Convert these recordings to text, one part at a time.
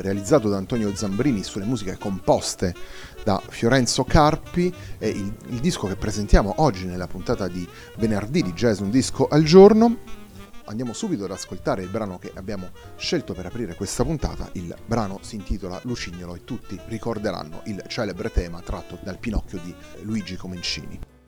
realizzato da Antonio Zambrini sulle musiche composte da Fiorenzo Carpi è il, il disco che presentiamo oggi nella puntata di venerdì di Jazz Un Disco al Giorno. Andiamo subito ad ascoltare il brano che abbiamo scelto per aprire questa puntata. Il brano si intitola Lucignolo e tutti ricorderanno il celebre tema tratto dal Pinocchio di Luigi Comencini.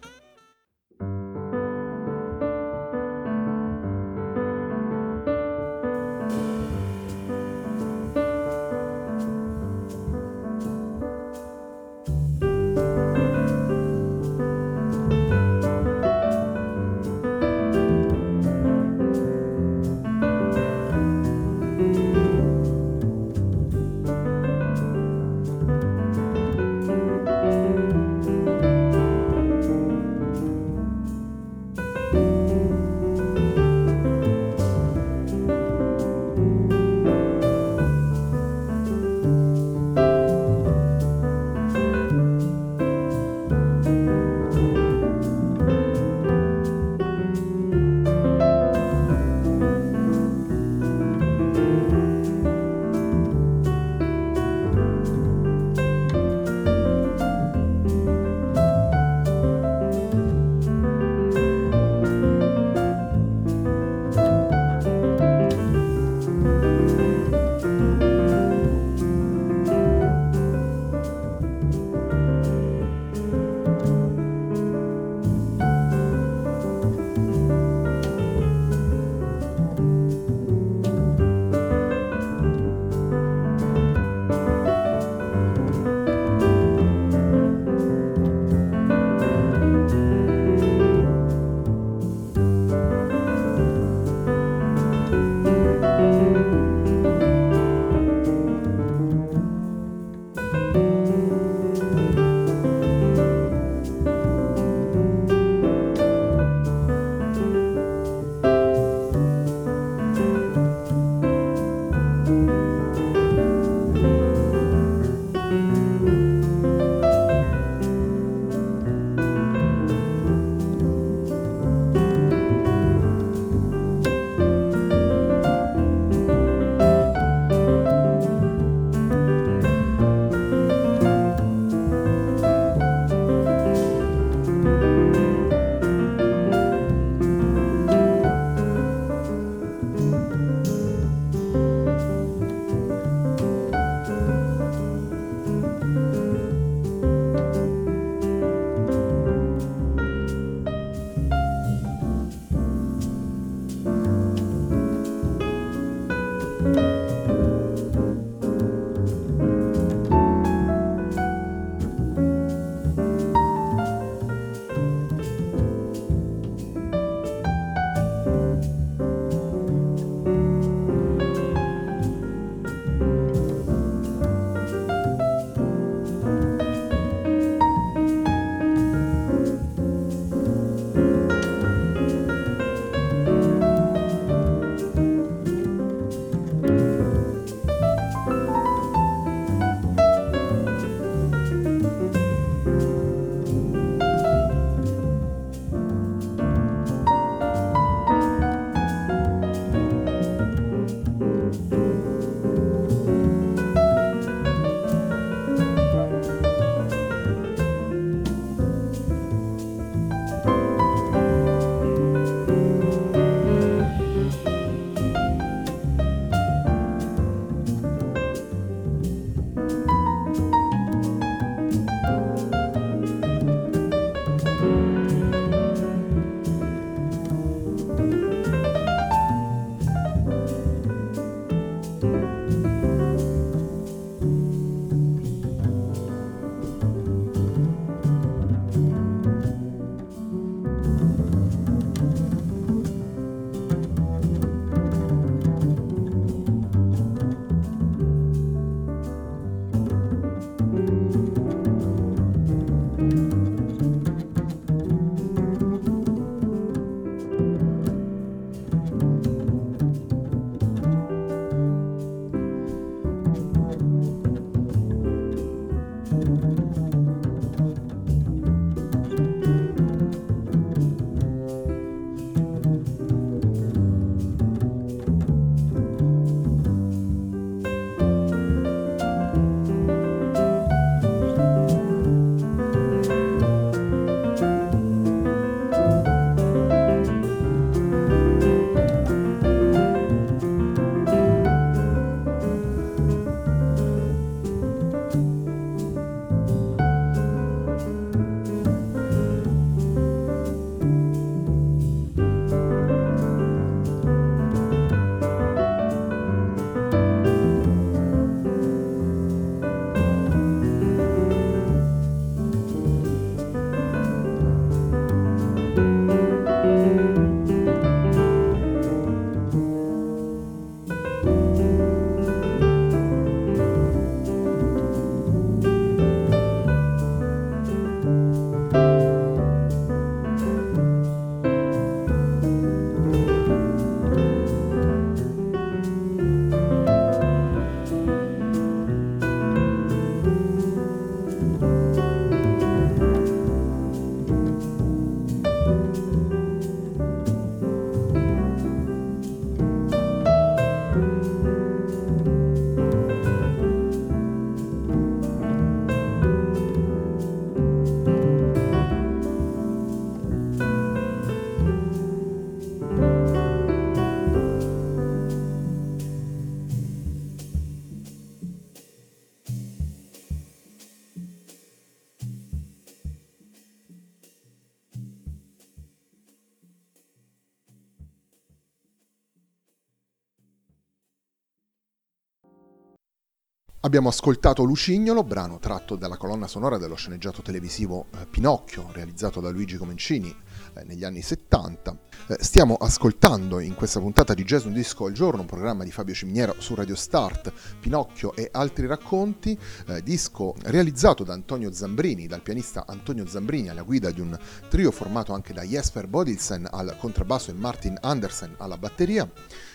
Abbiamo ascoltato Lucignolo, brano tratto dalla colonna sonora dello sceneggiato televisivo eh, Pinocchio, realizzato da Luigi Comencini eh, negli anni 70. Eh, stiamo ascoltando in questa puntata di Jazz Un Disco al Giorno, un programma di Fabio Ciminiero su Radio Start, Pinocchio e altri racconti, disco realizzato da Antonio Zambrini, dal pianista Antonio Zambrini alla guida di un trio formato anche da Jesper Bodilsen al contrabbasso e Martin Andersen alla batteria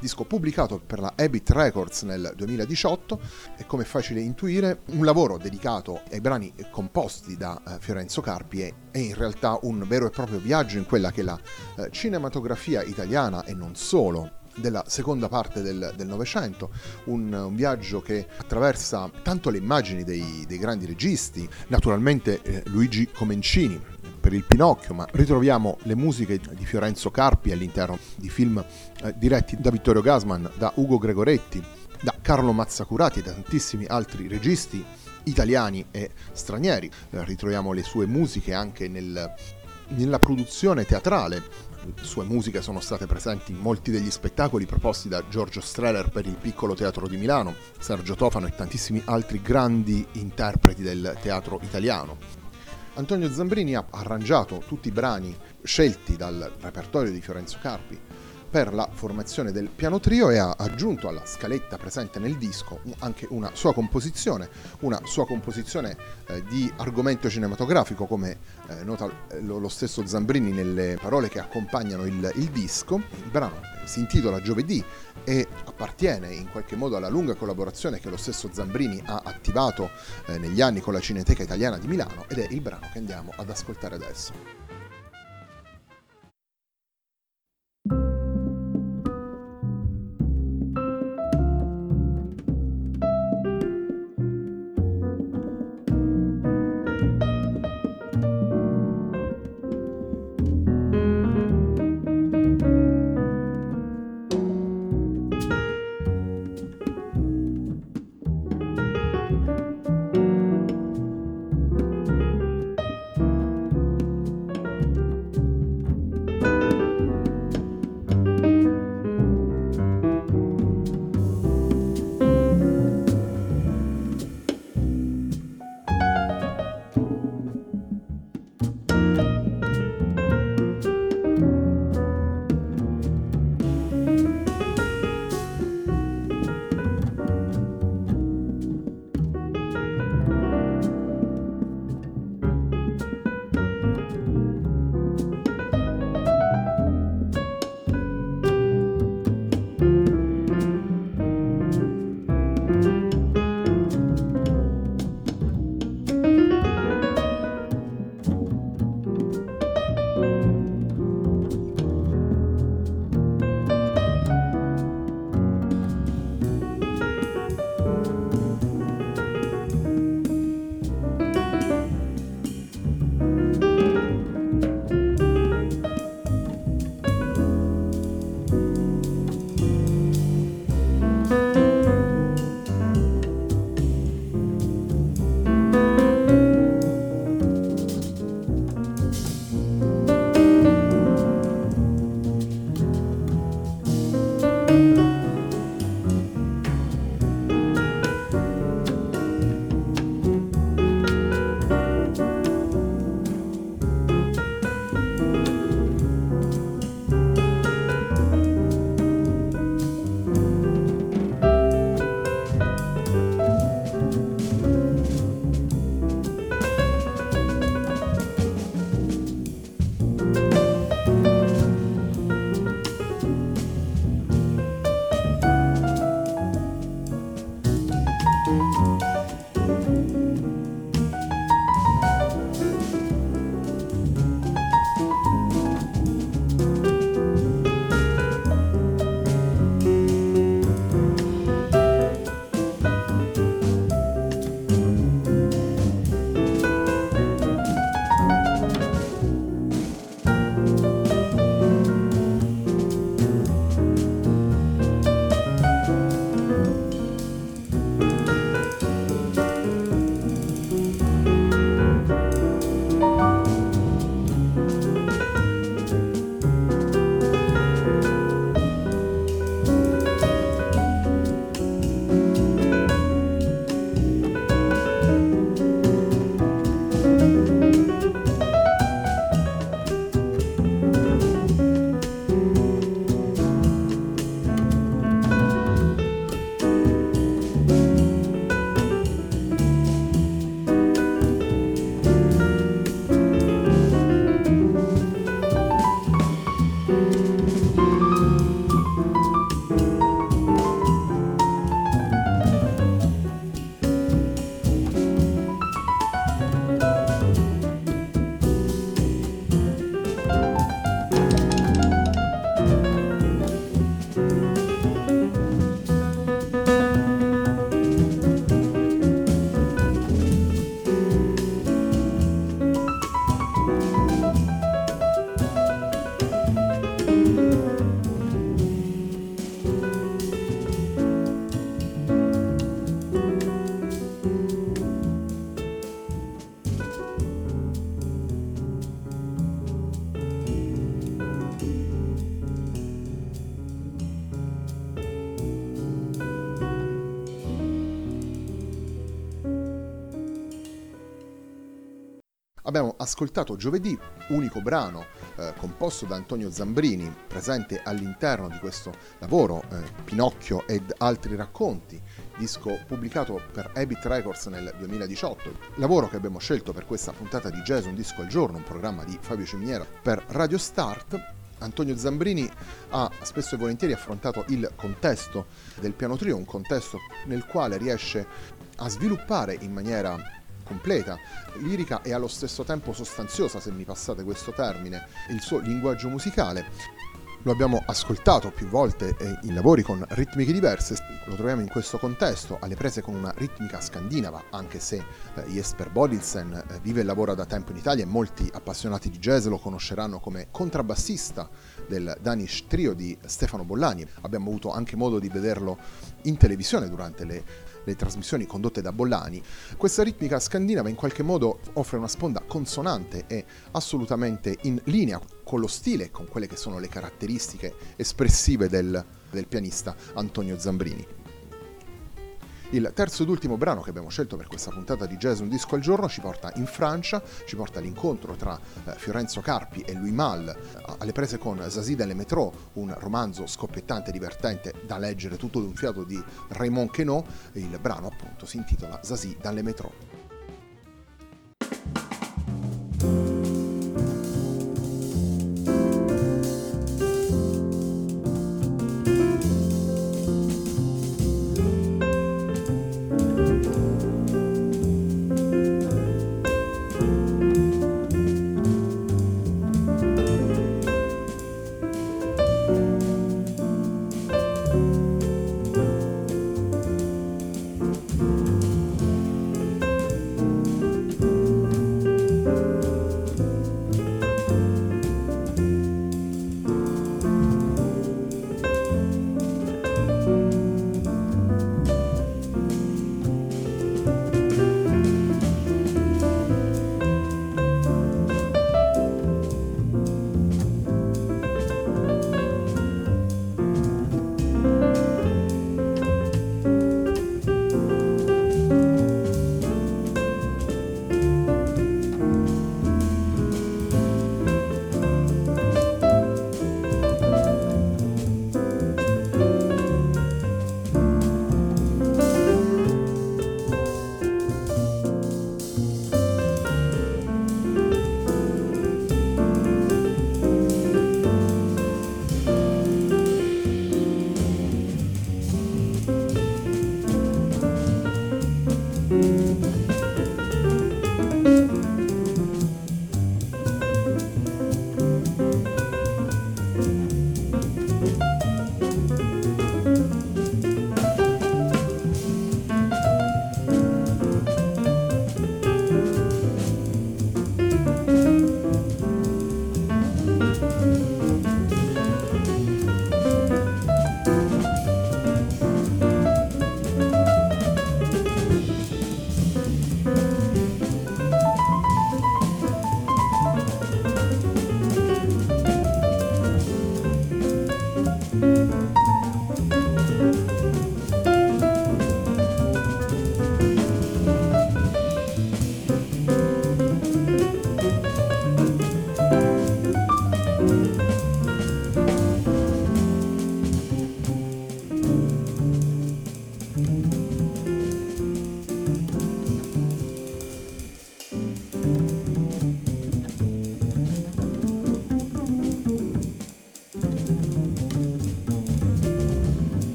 disco pubblicato per la Habit Records nel 2018 e come facile intuire un lavoro dedicato ai brani composti da eh, Fiorenzo Carpi è, è, in realtà un vero e proprio viaggio in quella che è la eh, cinematografia italiana e non solo della seconda parte del Novecento, un, un, viaggio che attraversa tanto le immagini dei, dei grandi registi, naturalmente eh, Luigi Comencini, per il Pinocchio, ma ritroviamo le musiche di Fiorenzo Carpi all'interno di film eh, diretti da Vittorio Gasman, da Ugo Gregoretti, da Carlo Mazzacurati e da tantissimi altri registi italiani e stranieri. Eh, ritroviamo le sue musiche anche nel, nella produzione teatrale. Le sue musiche sono state presenti in molti degli spettacoli proposti da Giorgio Streller per il Piccolo Teatro di Milano, Sergio Tofano e tantissimi altri grandi interpreti del teatro italiano. Antonio Zambrini ha arrangiato tutti i brani scelti dal repertorio di Fiorenzo Carpi per la formazione del piano trio e ha aggiunto alla scaletta presente nel disco anche una sua composizione, una sua composizione eh, di argomento cinematografico, come eh, nota lo, lo, stesso Zambrini nelle parole che accompagnano il, il disco. Il brano si intitola Giovedì e appartiene in qualche modo alla lunga collaborazione che lo stesso Zambrini ha attivato eh, negli anni con la Cineteca Italiana di Milano ed è il brano che andiamo ad ascoltare adesso. Abbiamo ascoltato Giovedì, unico brano eh, composto da Antonio Zambrini, presente all'interno di questo lavoro, eh, Pinocchio ed altri racconti, disco pubblicato per Habit Records nel 2018, lavoro che abbiamo scelto per questa puntata di Jazz Un Disco al Giorno, un programma di Fabio Ciminiera per Radio Start. Antonio Zambrini ha spesso e volentieri affrontato il contesto del piano trio, un contesto nel quale riesce a sviluppare in maniera completa, lirica e allo stesso tempo sostanziosa, se mi passate questo termine, il suo linguaggio musicale. Lo abbiamo ascoltato più volte in lavori con ritmiche diverse, lo troviamo in questo contesto, alle prese con una ritmica scandinava, anche se eh, Jesper Bodilsen eh, vive e lavora da tempo in Italia e molti appassionati di jazz lo conosceranno come contrabbassista del Danish Trio di Stefano Bollani. Abbiamo avuto anche modo di vederlo in televisione durante le le trasmissioni condotte da Bollani, questa ritmica scandinava in qualche modo offre una sponda consonante e assolutamente in linea con lo stile e con quelle che sono le caratteristiche espressive del, del pianista Antonio Zambrini. Il terzo ed ultimo brano che abbiamo scelto per questa puntata di Jazz Un Disco al Giorno ci porta in Francia, ci porta all'incontro tra eh, Fiorenzo Carpi e Louis Mal eh, alle prese con Zazie delle Métro, un romanzo scoppiettante e divertente da leggere tutto d'un fiato di Raymond Queneau. Il brano appunto si intitola Zazie dalle Métro. Bye.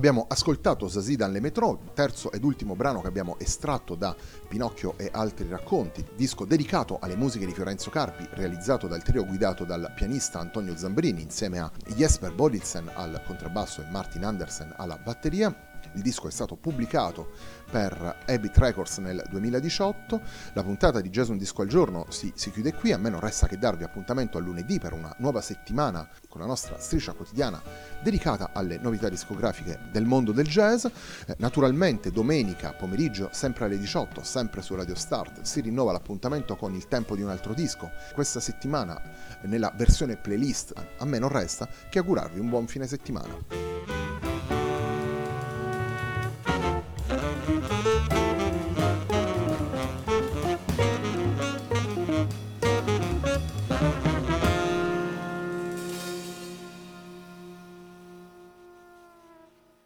Abbiamo ascoltato Zazida Le Metro, terzo ed ultimo brano che abbiamo estratto da Pinocchio e altri racconti, disco dedicato alle musiche di Fiorenzo Carpi, realizzato dal trio guidato dal pianista Antonio Zambrini insieme a Jesper Bodilsen al contrabbasso e Martin Andersen alla batteria. Il disco è stato pubblicato per Habit Records nel 2018. La puntata di Jason Disco al giorno si, si, chiude qui. A me non resta che darvi appuntamento a lunedì per una nuova settimana con la nostra striscia quotidiana dedicata alle novità discografiche del mondo del jazz. Eh, naturalmente domenica pomeriggio, sempre alle 18, sempre su Radio Start, si rinnova l'appuntamento con il tempo di un altro disco. Questa settimana nella versione playlist a me non resta che augurarvi un buon fine settimana.